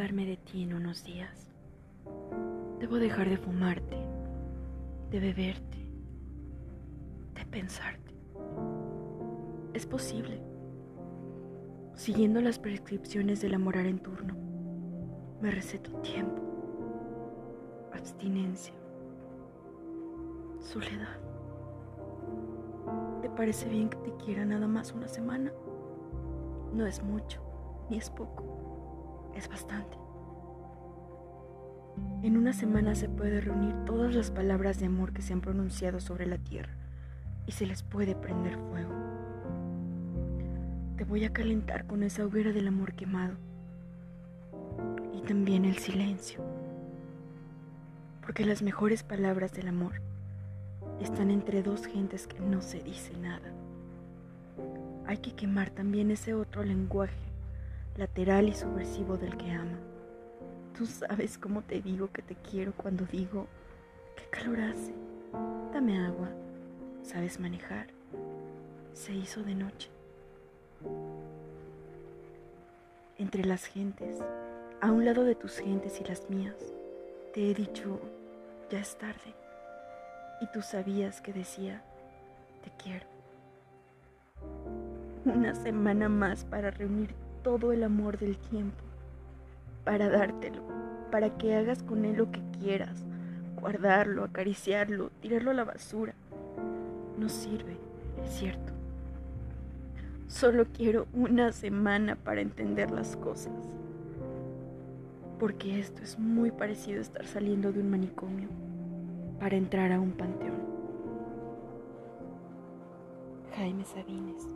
enamorarme de ti en unos días. Debo dejar de fumarte, de beberte, de pensarte. Es posible. Siguiendo las prescripciones del amorar en turno, me receto tiempo, abstinencia, soledad. ¿Te parece bien que te quiera nada más una semana? No es mucho, ni es poco, es bastante. En una semana se puede reunir todas las palabras de amor que se han pronunciado sobre la tierra y se les puede prender fuego. Te voy a calentar con esa hoguera del amor quemado y también el silencio, porque las mejores palabras del amor están entre dos gentes que no se dice nada. Hay que quemar también ese otro lenguaje lateral y subversivo del que ama. Tú sabes cómo te digo que te quiero cuando digo, qué calor hace, dame agua, sabes manejar, se hizo de noche. Entre las gentes, a un lado de tus gentes y las mías, te he dicho, ya es tarde. Y tú sabías que decía, te quiero. Una semana más para reunir todo el amor del tiempo, para dártelo, para que hagas con él lo que quieras, guardarlo, acariciarlo, tirarlo a la basura. No sirve, es cierto. Solo quiero una semana para entender las cosas. Porque esto es muy parecido a estar saliendo de un manicomio para entrar a un panteón. Jaime Sabines.